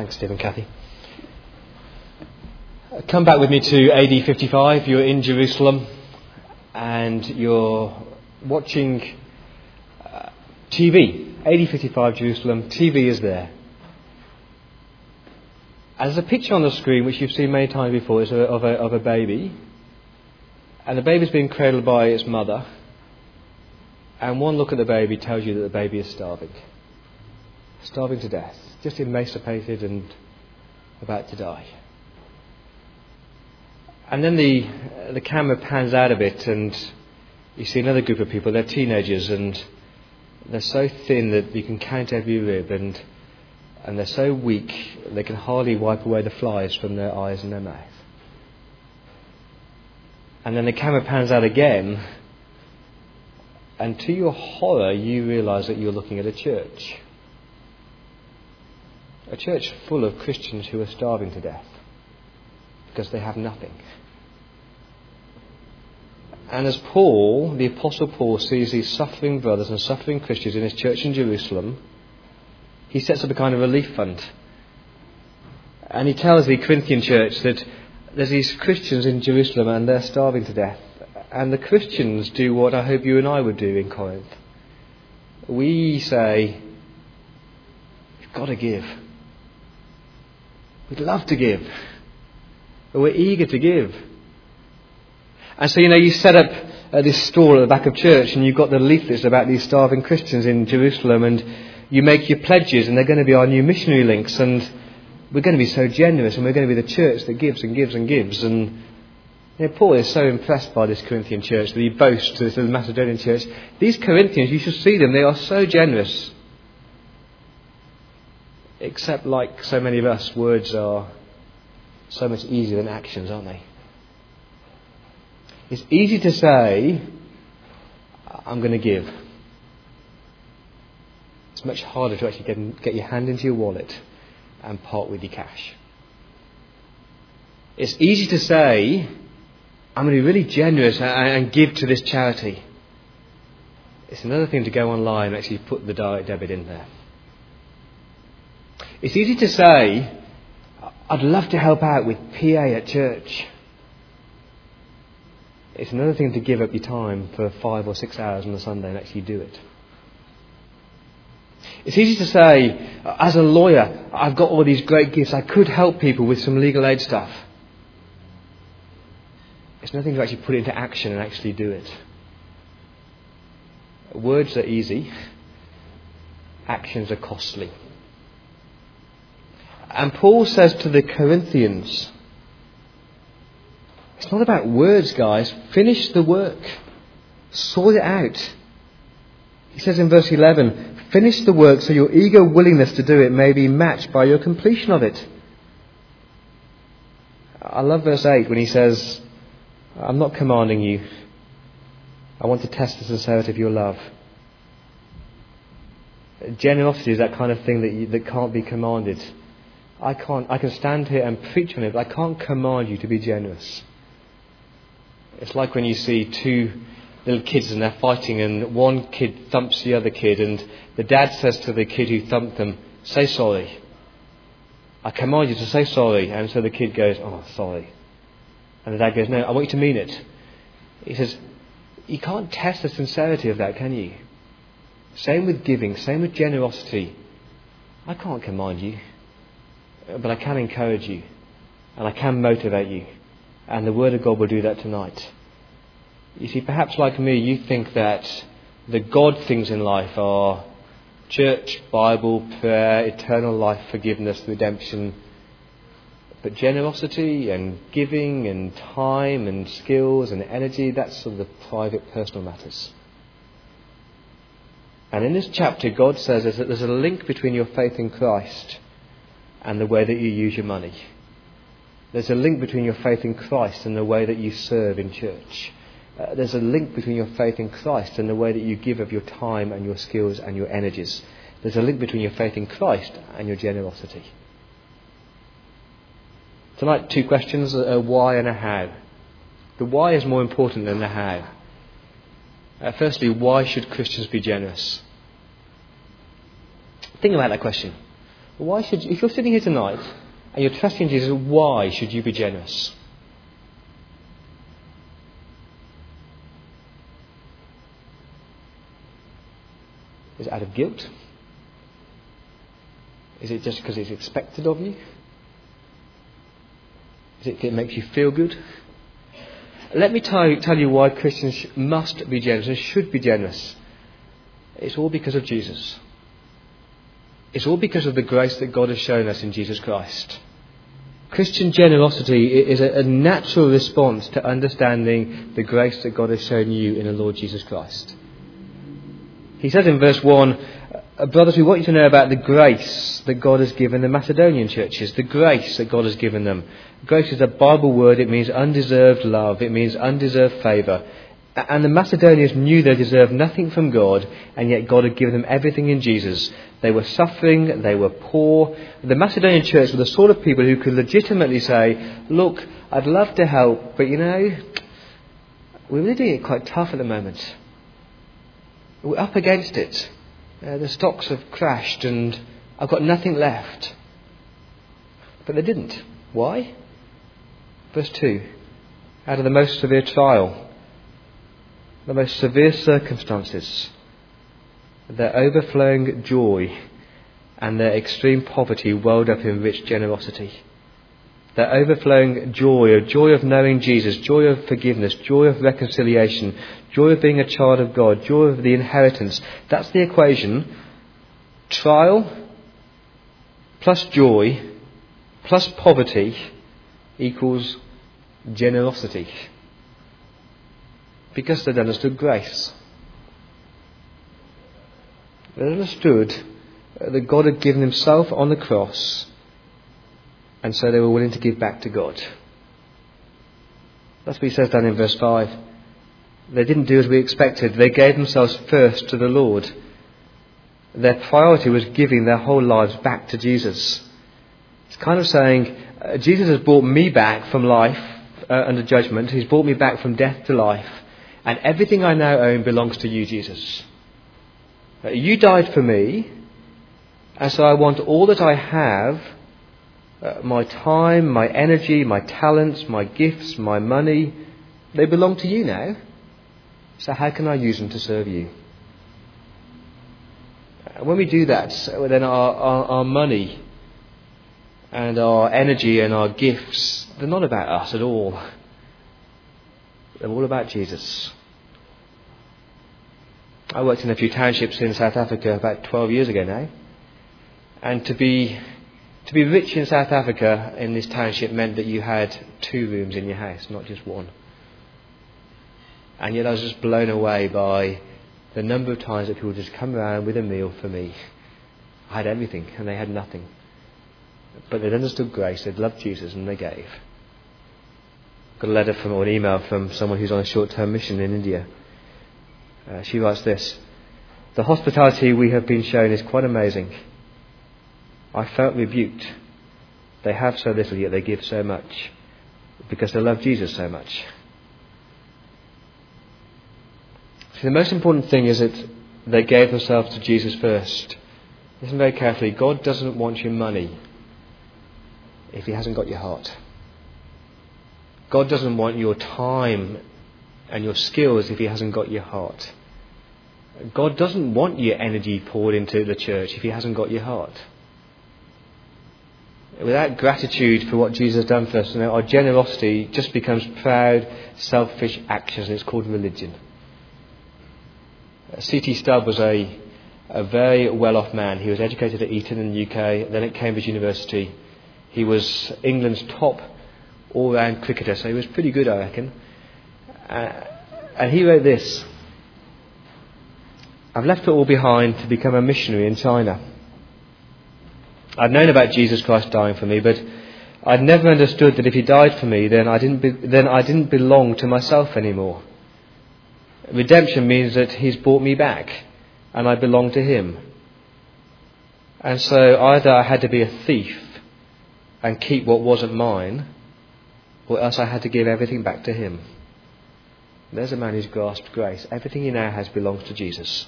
Thanks, Stephen, Kathy. Come back with me to AD 55. You're in Jerusalem and you're watching uh, TV. AD 55 Jerusalem. TV is there. There's a picture on the screen which you've seen many times before. It's of a, of a baby. And the baby's being cradled by its mother. And one look at the baby tells you that the baby is starving. Starving to death. Just emaciated and about to die. And then the, uh, the camera pans out a bit, and you see another group of people. They're teenagers, and they're so thin that you can count every rib, and, and they're so weak they can hardly wipe away the flies from their eyes and their mouth. And then the camera pans out again, and to your horror, you realize that you're looking at a church. A church full of Christians who are starving to death because they have nothing. And as Paul, the Apostle Paul, sees these suffering brothers and suffering Christians in his church in Jerusalem, he sets up a kind of relief fund. And he tells the Corinthian church that there's these Christians in Jerusalem and they're starving to death. And the Christians do what I hope you and I would do in Corinth. We say, you've got to give. We'd love to give. But we're eager to give. And so, you know, you set up uh, this stall at the back of church and you've got the leaflets about these starving Christians in Jerusalem and you make your pledges and they're going to be our new missionary links and we're going to be so generous and we're going to be the church that gives and gives and gives. And you know, Paul is so impressed by this Corinthian church that he boasts to the Macedonian church. These Corinthians, you should see them, they are so generous. Except, like so many of us, words are so much easier than actions, aren't they? It's easy to say, I'm going to give. It's much harder to actually get, get your hand into your wallet and part with your cash. It's easy to say, I'm going to be really generous and, and give to this charity. It's another thing to go online and actually put the direct debit in there. It's easy to say, I'd love to help out with PA at church. It's another thing to give up your time for five or six hours on a Sunday and actually do it. It's easy to say, as a lawyer, I've got all these great gifts, I could help people with some legal aid stuff. It's nothing to actually put into action and actually do it. Words are easy, actions are costly. And Paul says to the Corinthians, it's not about words, guys. Finish the work. Sort it out. He says in verse 11, finish the work so your eager willingness to do it may be matched by your completion of it. I love verse 8 when he says, I'm not commanding you. I want to test the sincerity of your love. Generosity is that kind of thing that, you, that can't be commanded. I can't. I can stand here and preach on it, but I can't command you to be generous. It's like when you see two little kids and they're fighting, and one kid thumps the other kid, and the dad says to the kid who thumped them, Say sorry. I command you to say sorry. And so the kid goes, Oh, sorry. And the dad goes, No, I want you to mean it. He says, You can't test the sincerity of that, can you? Same with giving, same with generosity. I can't command you, but I can encourage you, and I can motivate you. And the Word of God will do that tonight. You see, perhaps like me, you think that the God things in life are church, Bible, prayer, eternal life, forgiveness, redemption. But generosity and giving and time and skills and energy, that's sort of the private, personal matters. And in this chapter, God says that there's a link between your faith in Christ and the way that you use your money. There's a link between your faith in Christ and the way that you serve in church. Uh, there's a link between your faith in Christ and the way that you give of your time and your skills and your energies. There's a link between your faith in Christ and your generosity. Tonight, two questions a why and a how. The why is more important than the how. Uh, firstly, why should Christians be generous? Think about that question. Why should if you're sitting here tonight and you're trusting Jesus, why should you be generous? Is it out of guilt? Is it just because it's expected of you? Is it it makes you feel good? Let me tell you, tell you why Christians must be generous and should be generous. It's all because of Jesus. It's all because of the grace that God has shown us in Jesus Christ. Christian generosity is a, natural response to understanding the grace that God has shown you in the Lord Jesus Christ. He says in verse 1 uh, Brothers, we want you to know about the grace that God has given the Macedonian churches, the grace that God has given them. Grace is a Bible word, it means undeserved love, it means undeserved favour. And the Macedonians knew they deserved nothing from God, and yet God had given them everything in Jesus. They were suffering, they were poor. The Macedonian church were the sort of people who could legitimately say, Look, I'd love to help, but you know, we're really doing it quite tough at the moment. We're up against it. Uh, the stocks have crashed, and I've got nothing left. But they didn't. Why? Verse 2 Out of the most severe trial, the most severe circumstances, their overflowing joy and their extreme poverty welled up in rich generosity. Their overflowing joy, a joy of knowing Jesus, joy of forgiveness, joy of reconciliation, joy of being a child of God, joy of the inheritance. That's the equation. Trial plus joy plus poverty equals generosity because they'd understood grace. They understood that God had given Himself on the cross, and so they were willing to give back to God. That's what He says down in verse 5. They didn't do as we expected, they gave themselves first to the Lord. Their priority was giving their whole lives back to Jesus. It's kind of saying, uh, Jesus has brought me back from life uh, under judgment. He's brought me back from death to life. And everything I now own belongs to you, Jesus. Uh, you died for me, and so I want all that I have uh, my time, my energy, my talents, my gifts, my money they belong to you now. So how can I use them to serve you? Uh, when we do that, then our, our, our money and our energy and our gifts, they're not about us at all. They're all about Jesus. I worked in a few townships in South Africa about 12 years ago now. And to be, to be rich in South Africa in this township meant that you had two rooms in your house, not just one. And yet I was just blown away by the number of times that people just come around with a meal for me. I had everything and they had nothing. But they'd understood grace, they'd loved Jesus, and they gave got a letter from or an email from someone who's on a short-term mission in India. Uh, she writes this: "The hospitality we have been shown is quite amazing. I felt rebuked. They have so little, yet they give so much, because they love Jesus so much." See, the most important thing is that they gave themselves to Jesus first. Listen very carefully. God doesn't want your money if He hasn't got your heart. God doesn't want your time and your skills if He hasn't got your heart. God doesn't want your energy poured into the church if He hasn't got your heart. Without gratitude for what Jesus has done for us, you know, our generosity just becomes proud, selfish actions, and it's called religion. C.T. Studd was a, a very well off man. He was educated at Eton in the UK, then at Cambridge University. He was England's top all round cricketer, so he was pretty good, I reckon. Uh, and he wrote this I've left it all behind to become a missionary in China. I'd known about Jesus Christ dying for me, but I'd never understood that if he died for me, then I didn't, be, then I didn't belong to myself anymore. Redemption means that he's brought me back, and I belong to him. And so either I had to be a thief and keep what wasn't mine, or else I had to give everything back to him. There's a man who's grasped grace. Everything he now has belongs to Jesus.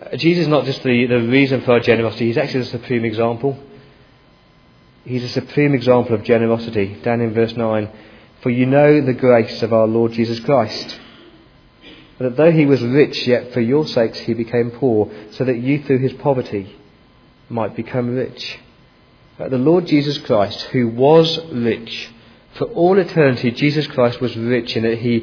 Uh, Jesus is not just the, the reason for our generosity, he's actually the supreme example. He's a supreme example of generosity. Down in verse 9, for you know the grace of our Lord Jesus Christ. That though he was rich, yet for your sakes he became poor, so that you through his poverty might become rich. Uh, the Lord Jesus Christ, who was rich, for all eternity, Jesus Christ was rich in that he,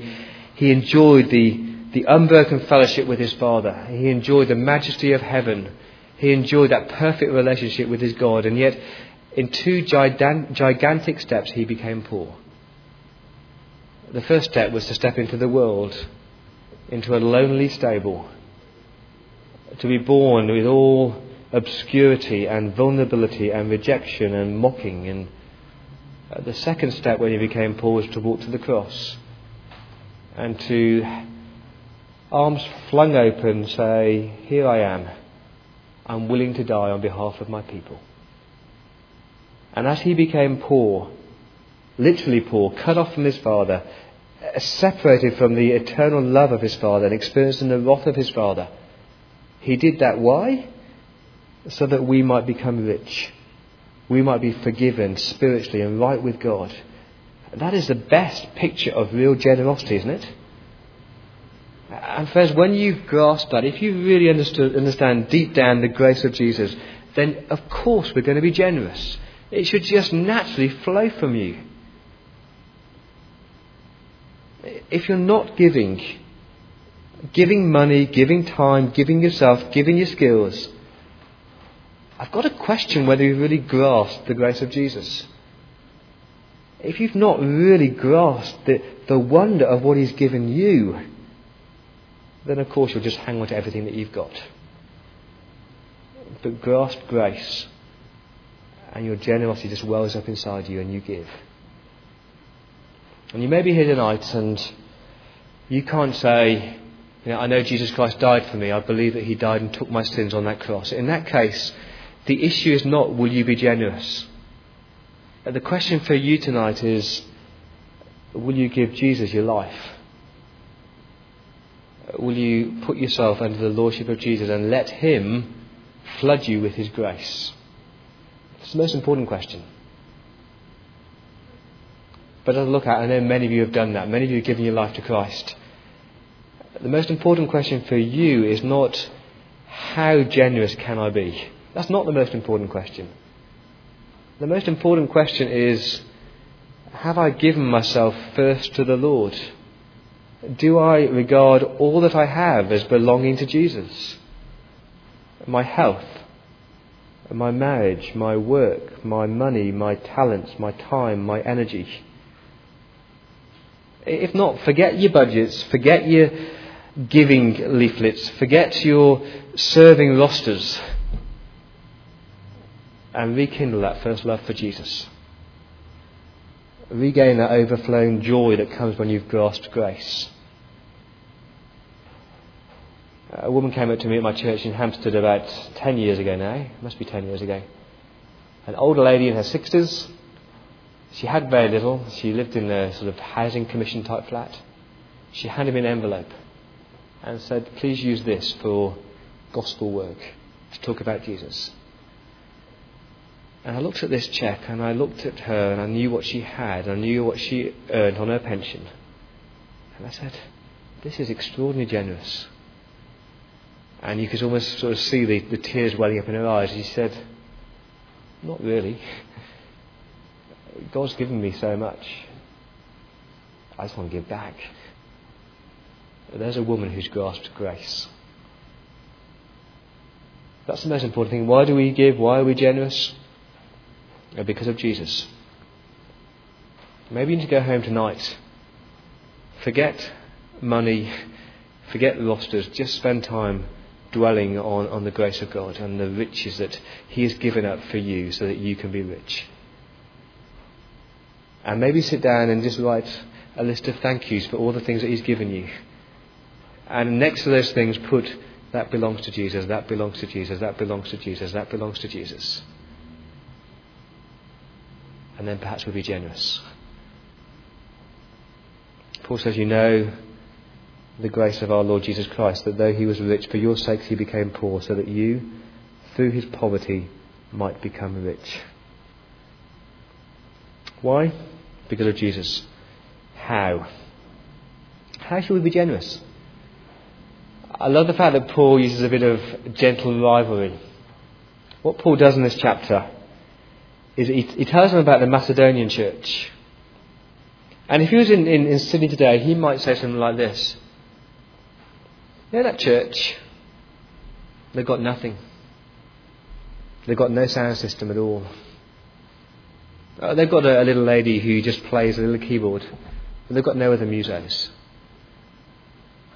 he enjoyed the, the unbroken fellowship with his Father. He enjoyed the majesty of heaven. He enjoyed that perfect relationship with his God. And yet, in two gigantic steps, he became poor. The first step was to step into the world, into a lonely stable, to be born with all obscurity and vulnerability and rejection and mocking. And uh, the second step when he became poor was to walk to the cross and to, arms flung open, say, Here I am. I'm willing to die on behalf of my people. And as he became poor, literally poor, cut off from his father, uh, separated from the eternal love of his father and experiencing the wrath of his father, he did that. Why? So that we might become rich. We might be forgiven spiritually and right with God. That is the best picture of real generosity, isn't it? And friends, when you grasp that, if you really understand deep down the grace of Jesus, then of course we're going to be generous. It should just naturally flow from you. If you're not giving, giving money, giving time, giving yourself, giving your skills, I've got to question whether you've really grasped the grace of Jesus. If you've not really grasped the, the wonder of what He's given you, then of course you'll just hang on to everything that you've got. But grasp grace and your generosity just wells up inside you and you give. And you may be here tonight and you can't say, you know, I know Jesus Christ died for me. I believe that He died and took my sins on that cross. In that case, the issue is not will you be generous. The question for you tonight is will you give Jesus your life? Will you put yourself under the lordship of Jesus and let Him flood you with His grace? It's the most important question. But as I look at, I know many of you have done that. Many of you have given your life to Christ. The most important question for you is not how generous can I be? That's not the most important question. The most important question is have I given myself first to the Lord? Do I regard all that I have as belonging to Jesus? My health, my marriage, my work, my money, my talents, my time, my energy. If not, forget your budgets, forget your giving leaflets, forget your serving rosters, and rekindle that first love for Jesus. Regain that overflowing joy that comes when you've grasped grace. A woman came up to me at my church in Hampstead about 10 years ago now. Must be 10 years ago. An older lady in her 60s. She had very little. She lived in a sort of housing commission type flat. She handed me an envelope and said, Please use this for gospel work to talk about Jesus. And I looked at this cheque and I looked at her and I knew what she had. And I knew what she earned on her pension. And I said, This is extraordinarily generous. And you could almost sort of see the, the tears welling up in her eyes. She said, Not really. God's given me so much. I just want to give back. There's a woman who's grasped grace. That's the most important thing. Why do we give? Why are we generous? Uh, because of Jesus. Maybe you need to go home tonight. Forget money, forget rosters, just spend time dwelling on, on the grace of God and the riches that He has given up for you so that you can be rich. And maybe sit down and just write a list of thank yous for all the things that He's given you. And next to those things, put that belongs to Jesus, that belongs to Jesus, that belongs to Jesus, that belongs to Jesus. And then perhaps we'll be generous. Paul says, You know the grace of our Lord Jesus Christ, that though he was rich, for your sakes he became poor, so that you, through his poverty, might become rich. Why? Because of Jesus. How? How should we be generous? I love the fact that Paul uses a bit of gentle rivalry. What Paul does in this chapter is he, he tells them about the Macedonian church. And if he was in, in, in Sydney today, he might say something like this You know that church? They've got nothing. They've got no sound system at all. Uh, they've got a, a, little lady who just plays a little keyboard, but they've got no other musos.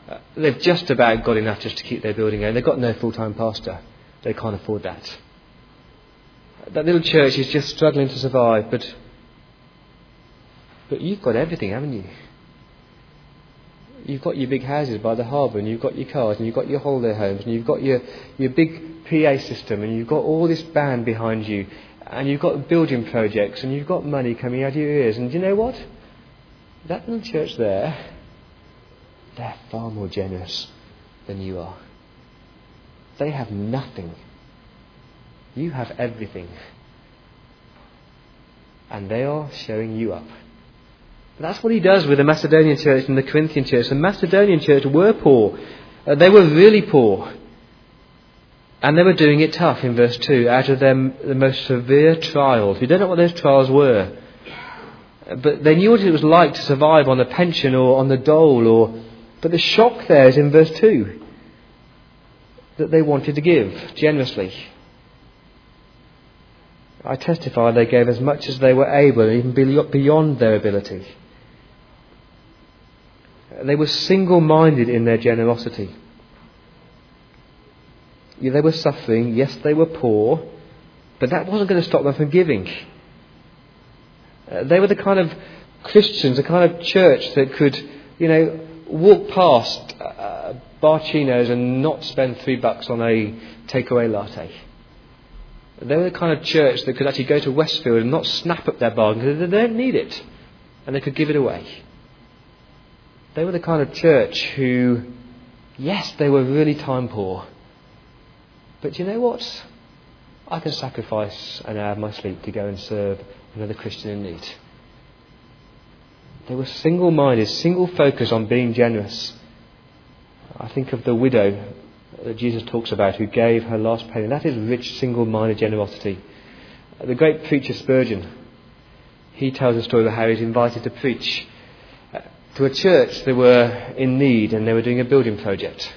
Uh, they've just about got enough just to keep their building going. They've got no full time pastor. They can't afford that. That little church is just struggling to survive, but, but you've got everything, haven't you? You've got your big houses by the harbour, and you've got your cars, and you've got your holiday homes, and you've got your, your big PA system, and you've got all this band behind you, and you've got building projects, and you've got money coming out of your ears. And do you know what? That little church there, they're far more generous than you are. They have nothing. You have everything. And they are showing you up. But that's what he does with the Macedonian church and the Corinthian church. The Macedonian church were poor. Uh, they were really poor. And they were doing it tough in verse 2 out of them the most severe trials. We don't know what those trials were. But they knew what it was like to survive on a pension or on the dole or but the shock there is in verse 2 that they wanted to give generously. I testify they gave as much as they were able, even beyond their ability. They were single minded in their generosity. Yeah, they were suffering. Yes, they were poor. But that wasn't going to stop them from giving. Uh, they were the kind of Christians, the kind of church that could, you know, walk past uh, Barcinos and not spend three bucks on a takeaway latte. They were the kind of church that could actually go to Westfield and not snap up their bargain because they don't need it. And they could give it away. They were the kind of church who, yes, they were really time poor. But you know what? I can sacrifice an hour of my sleep to go and serve another Christian in need. They were single minded, single focused on being generous. I think of the widow that Jesus talks about who gave her last penny. That is rich, single minded generosity. The great preacher Spurgeon, he tells a story of how he's invited to preach uh, to a church that were in need and they were doing a building project.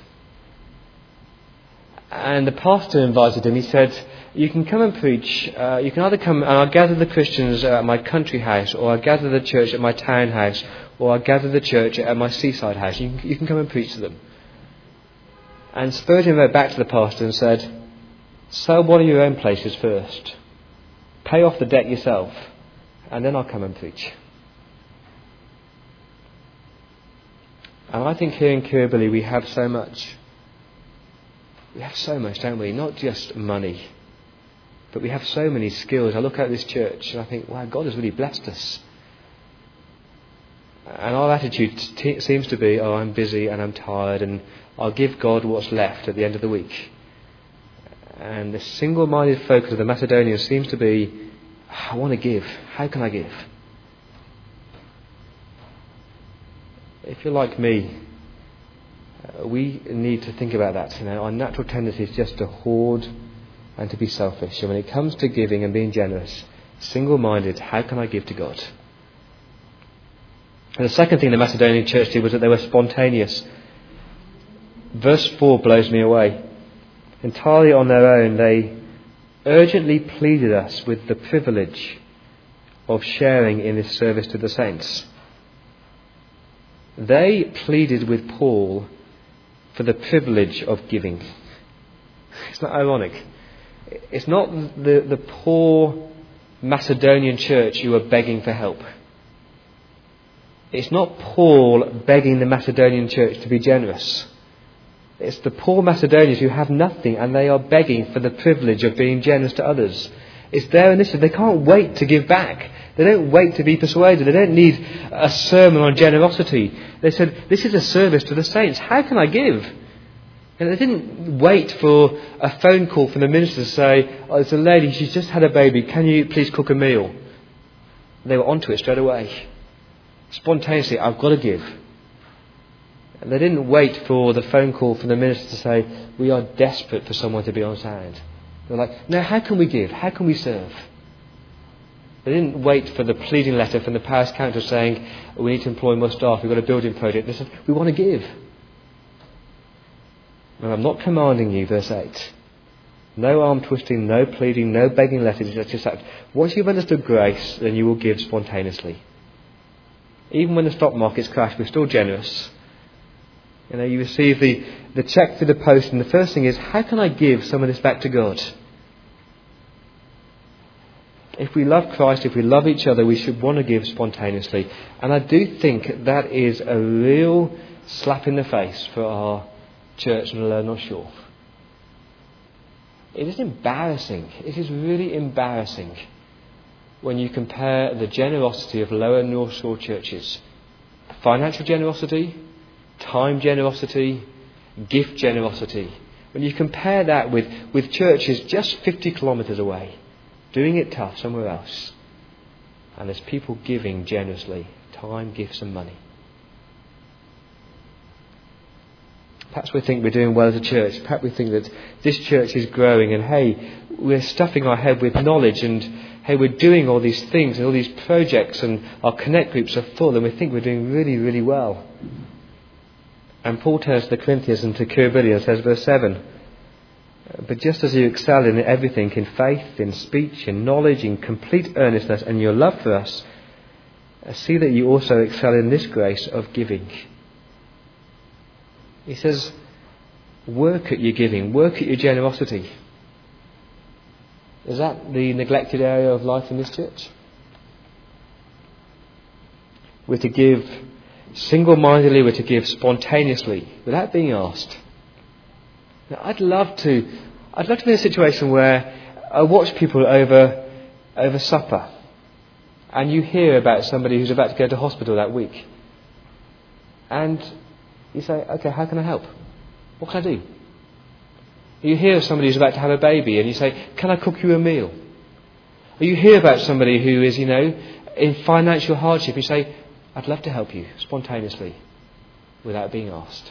And the pastor invited him. He said, You can come and preach. Uh, you can either come and I'll gather the Christians at my country house, or I'll gather the church at my town house, or I'll gather the church at my seaside house. You can, you can come and preach to them. And Spurgeon wrote back to the pastor and said, Sell one of your own places first. Pay off the debt yourself, and then I'll come and preach. And I think here in Kirribilli we have so much we have so much, don't we? Not just money, but we have so many skills. I look at this church and I think, wow, God has really blessed us. And our attitude t- seems to be, oh, I'm busy and I'm tired and I'll give God what's left at the end of the week. And the single minded focus of the Macedonians seems to be, I want to give. How can I give? If you're like me, uh, we need to think about that. You know, our natural tendency is just to hoard and to be selfish. And when it comes to giving and being generous, single minded, how can I give to God? And the second thing the Macedonian church did was that they were spontaneous. Verse 4 blows me away. Entirely on their own, they urgently pleaded us with the privilege of sharing in this service to the saints. They pleaded with Paul for the privilege of giving. It's not ironic. It's not the, the poor Macedonian church who are begging for help. It's not Paul begging the Macedonian church to be generous. It's the poor Macedonians who have nothing and they are begging for the privilege of being generous to others. It's their initiative. They can't wait to give back. They don't wait to be persuaded. They don't need a sermon on generosity. They said, This is a service to the saints. How can I give? And they didn't wait for a phone call from the minister to say, Oh, there's a lady, she's just had a baby. Can you please cook a meal? They were onto it straight away. Spontaneously, I've got to give. And they didn't wait for the phone call from the minister to say, We are desperate for someone to be on hand. They were like, Now, how can we give? How can we serve? They didn't wait for the pleading letter from the parish council saying, We need to employ more staff, we've got a building project. They said, We want to give. And I'm not commanding you, verse 8. No arm twisting, no pleading, no begging letters. Just that. Once you've understood grace, then you will give spontaneously. Even when the stock markets crash, we're still generous. You know, you receive the, the check through the post, and the first thing is, how can I give some of this back to God? If we love Christ, if we love each other, we should want to give spontaneously. And I do think that is a real slap in the face for our church in Lower North Shore. It is embarrassing. It is really embarrassing when you compare the generosity of Lower North Shore churches financial generosity, time generosity, gift generosity. When you compare that with, with churches just 50 kilometres away, doing it tough somewhere else, and there's people giving generously time, gifts, and money. Perhaps we think we're doing well as a church. Perhaps we think that this church is growing and hey, we're stuffing our head with knowledge and hey, we're doing all these things and all these projects and our connect groups are full and we think we're doing really, really well. And Paul turns to the Corinthians and to Kirribilli and says, verse 7, But just as you excel in everything, in faith, in speech, in knowledge, in complete earnestness, and your love for us, see that you also excel in this grace of giving. He says, work at your giving, work at your generosity. Is that the neglected area of life in this church? We're to give single mindedly, we're to give spontaneously, without being asked. Now, I'd love to I'd love to be in a situation where I watch people over over supper and you hear about somebody who's about to go to hospital that week. And you say, okay, how can I help? What can I do? You hear of somebody who's about to have a baby and you say, can I cook you a meal? Or you hear about somebody who is, you know, in financial hardship. You say, I'd love to help you spontaneously without being asked.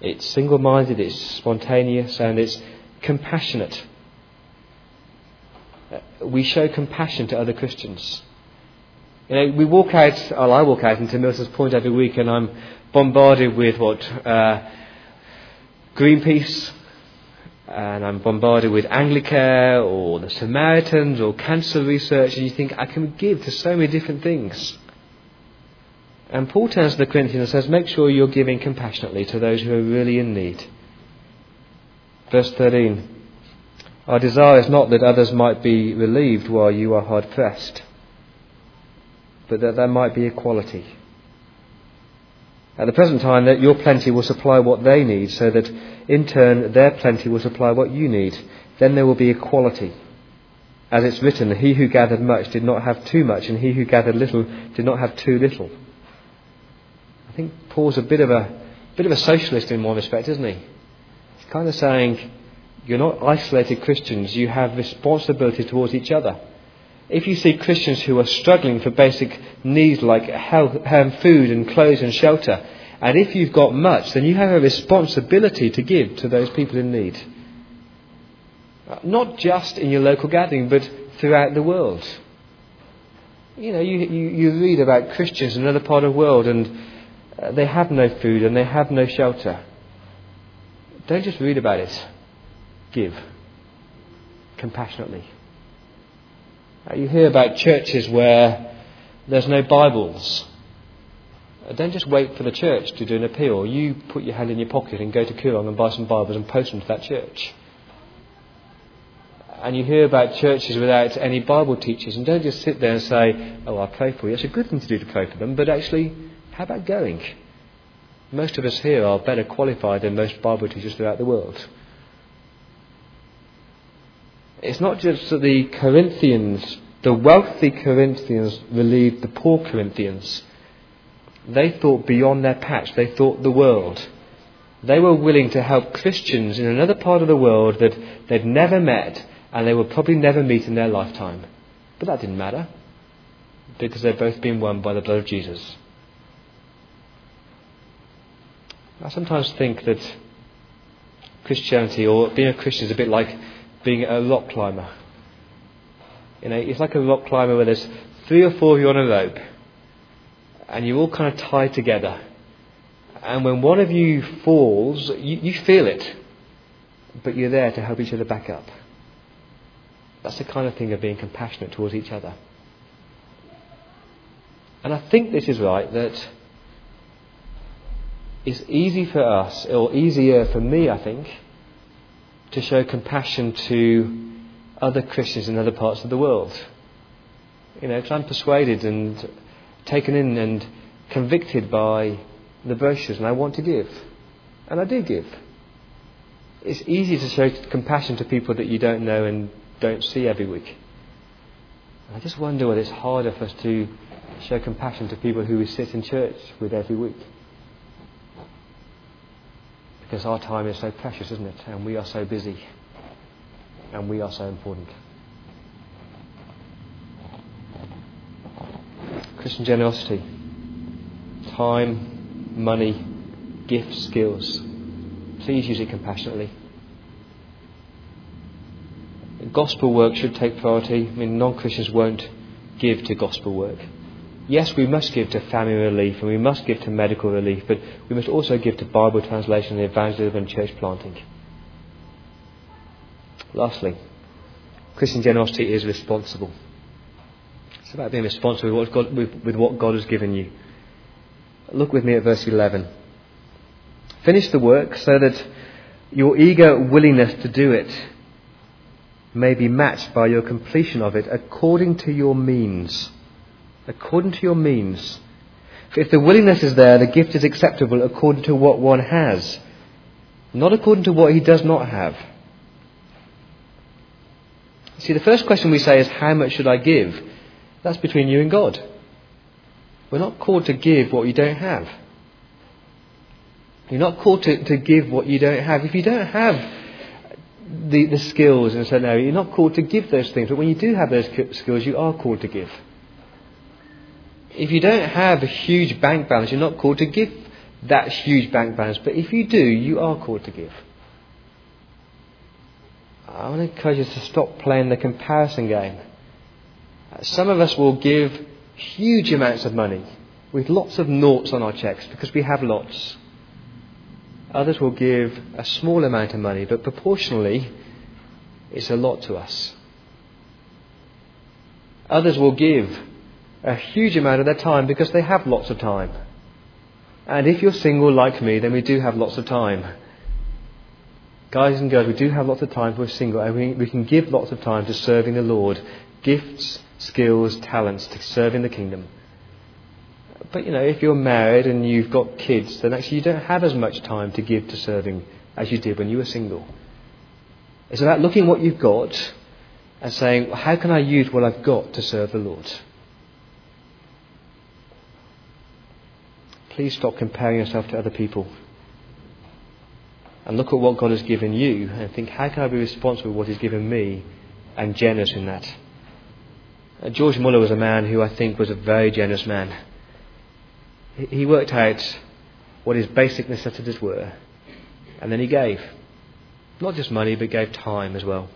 It's single minded, it's spontaneous, and it's compassionate. Uh, we show compassion to other Christians. You know, we walk out, well, I walk out into Milson's Point every week and I'm bombarded with what? Uh, Greenpeace, and I'm bombarded with Anglicare or the Samaritans or cancer research, and you think, I can give to so many different things. And Paul turns to the Corinthians and says, Make sure you're giving compassionately to those who are really in need. Verse 13 Our desire is not that others might be relieved while you are hard pressed but that there might be equality. At the present time, that your plenty will supply what they need, so that in turn their plenty will supply what you need. Then there will be equality. As it's written, he who gathered much did not have too much, and he who gathered little did not have too little. I think Paul's a bit of a bit of a socialist in one respect, isn't he? He's kind of saying, you're not isolated Christians, you have responsibility towards each other if you see Christians who are struggling for basic needs like health, um, food and clothes and shelter, and if you've got much, then you have a responsibility to give to those people in need. Not just in your local gathering, but throughout the world. You know, you, you, you read about Christians in another part of the world and uh, they have no food and they have no shelter. Don't just read about it. Give compassionately. Uh, you hear about churches where there's no Bibles. Uh, don't just wait for the church to do an appeal. You put your hand in your pocket and go to Koorong and buy some Bibles and post them to that church. And you hear about churches without any Bible teachers, and don't just sit there and say, Oh, I'll pray for you. It's a good thing to do to pray for them, but actually, how about going? Most of us here are better qualified than most Bible teachers throughout the world. It's not just that the Corinthians The wealthy Corinthians relieved the poor Corinthians. They thought beyond their patch, they thought the world. They were willing to help Christians in another part of the world that they'd never met and they would probably never meet in their lifetime. But that didn't matter because they'd both been won by the blood of Jesus. I sometimes think that Christianity or being a Christian is a bit like being a rock climber. You know, it's like a rock climber where there's three or four of you on a rope and you're all kind of tied together. And when one of you falls, you, you feel it, but you're there to help each other back up. That's the kind of thing of being compassionate towards each other. And I think this is right that it's easy for us, or easier for me, I think, to show compassion to other Christians in other parts of the world. You know, I'm persuaded and taken in and convicted by the brochures, and I want to give. And I do give. It's easy to show compassion to people that you don't know and don't see every week. I just wonder whether it's harder for us to show compassion to people who we sit in church with every week. Because our time is so precious, isn't it? And we are so busy. And we are so important. Christian generosity. Time, money, gifts, skills. Please use it compassionately. Gospel work should take priority. I mean, non Christians won't give to gospel work. Yes, we must give to family relief and we must give to medical relief, but we must also give to Bible translation and evangelism and church planting. Lastly, Christian generosity is responsible. It's about being responsible with what God, with, with what God has given you. Look with me at verse 11. Finish the work so that your eager willingness to do it may be matched by your completion of it according to your means according to your means. For if the willingness is there, the gift is acceptable according to what one has, not according to what he does not have. See, the first question we say is, How much should I give? That's between you and God. We're not called to give what you don't have. You're not called to, to give what you don't have. If you don't have the, the skills in a certain area, you're not called to give those things. But when you do have those skills, you are called to give. If you don't have a huge bank balance, you're not called to give that huge bank balance. But if you do, you are called to give. I want to encourage you to stop playing the comparison game. Some of us will give huge amounts of money with lots of noughts on our checks because we have lots. Others will give a small amount of money, but proportionally, it's a lot to us. Others will give a huge amount of their time because they have lots of time. And if you're single like me, then we do have lots of time. Guys and girls, we do have lots of time if we're single, and we, we can give lots of time to serving the Lord. Gifts, skills, talents to serving the kingdom. But you know, if you're married and you've got kids, then actually you don't have as much time to give to serving as you did when you were single. It's about looking what you've got and saying, how can I use what I've got to serve the Lord? Please stop comparing yourself to other people. And look at what God has given you and think, how can I be responsible for what He's given me and generous in that? Uh, George Muller was a man who I think was a very generous man. He worked out what his basic necessities were, and then he gave. Not just money, but gave time as well.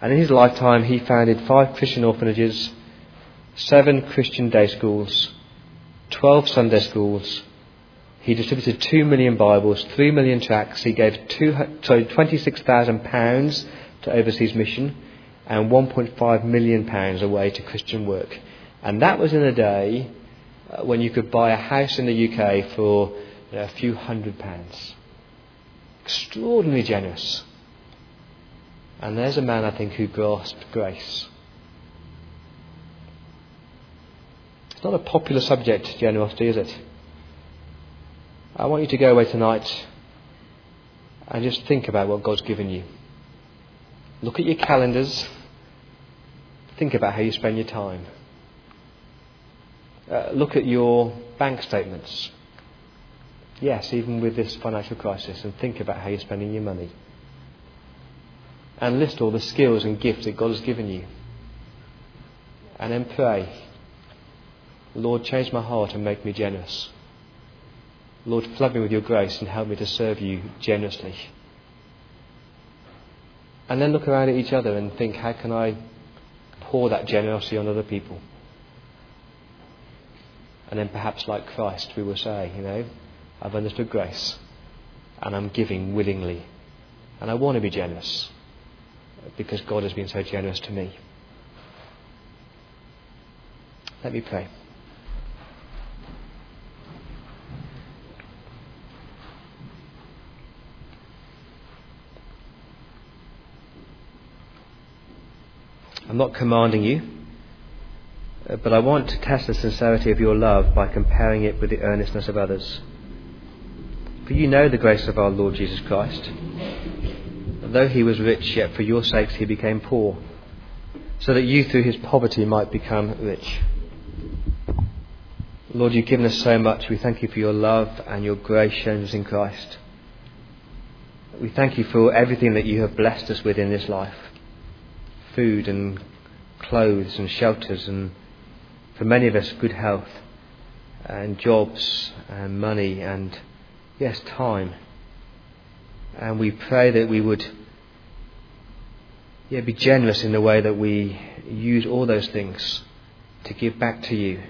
And in his lifetime, he founded five Christian orphanages, seven Christian day schools, 12 Sunday schools. He distributed 2 million Bibles, 3 million tracts. He gave two, sorry, £26,000 to overseas mission and £1.5 million away to Christian work. And that was in a day uh, when you could buy a house in the UK for you know, a few hundred pounds. Extraordinarily generous. And there's a man, I think, who grasped grace. It's not a popular subject, generosity, is it? I want you to go away tonight and just think about what God's given you. Look at your calendars. Think about how you spend your time. Uh, look at your bank statements. Yes, even with this financial crisis, and think about how you're spending your money. And list all the skills and gifts that God has given you. And then pray, Lord, change my heart and make me generous. Lord, flood me with your grace and help me to serve you generously. And then look around at each other and think, how can I pour that generosity on other people? And then perhaps, like Christ, we will say, you know, I've understood grace and I'm giving willingly. And I want to be generous because God has been so generous to me. Let me pray. I'm not commanding you. Uh, but I want to test the sincerity of your love by comparing it with the earnestness of others. For you know the grace of our Lord Jesus Christ. Though he was rich, yet for your sakes he became poor, so that you through his poverty might become rich. Lord, you've given us so much. We thank you for your love and your grace shown us in Christ. We thank you for everything that you have blessed us with in this life food and clothes and shelters and for many of us, good health and jobs and money and, yes, time. And we pray that we would yeah, be generous in the way that we use all those things to give back to you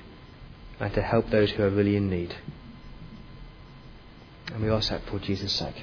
and to help those who are really in need. And we ask that for Jesus' sake.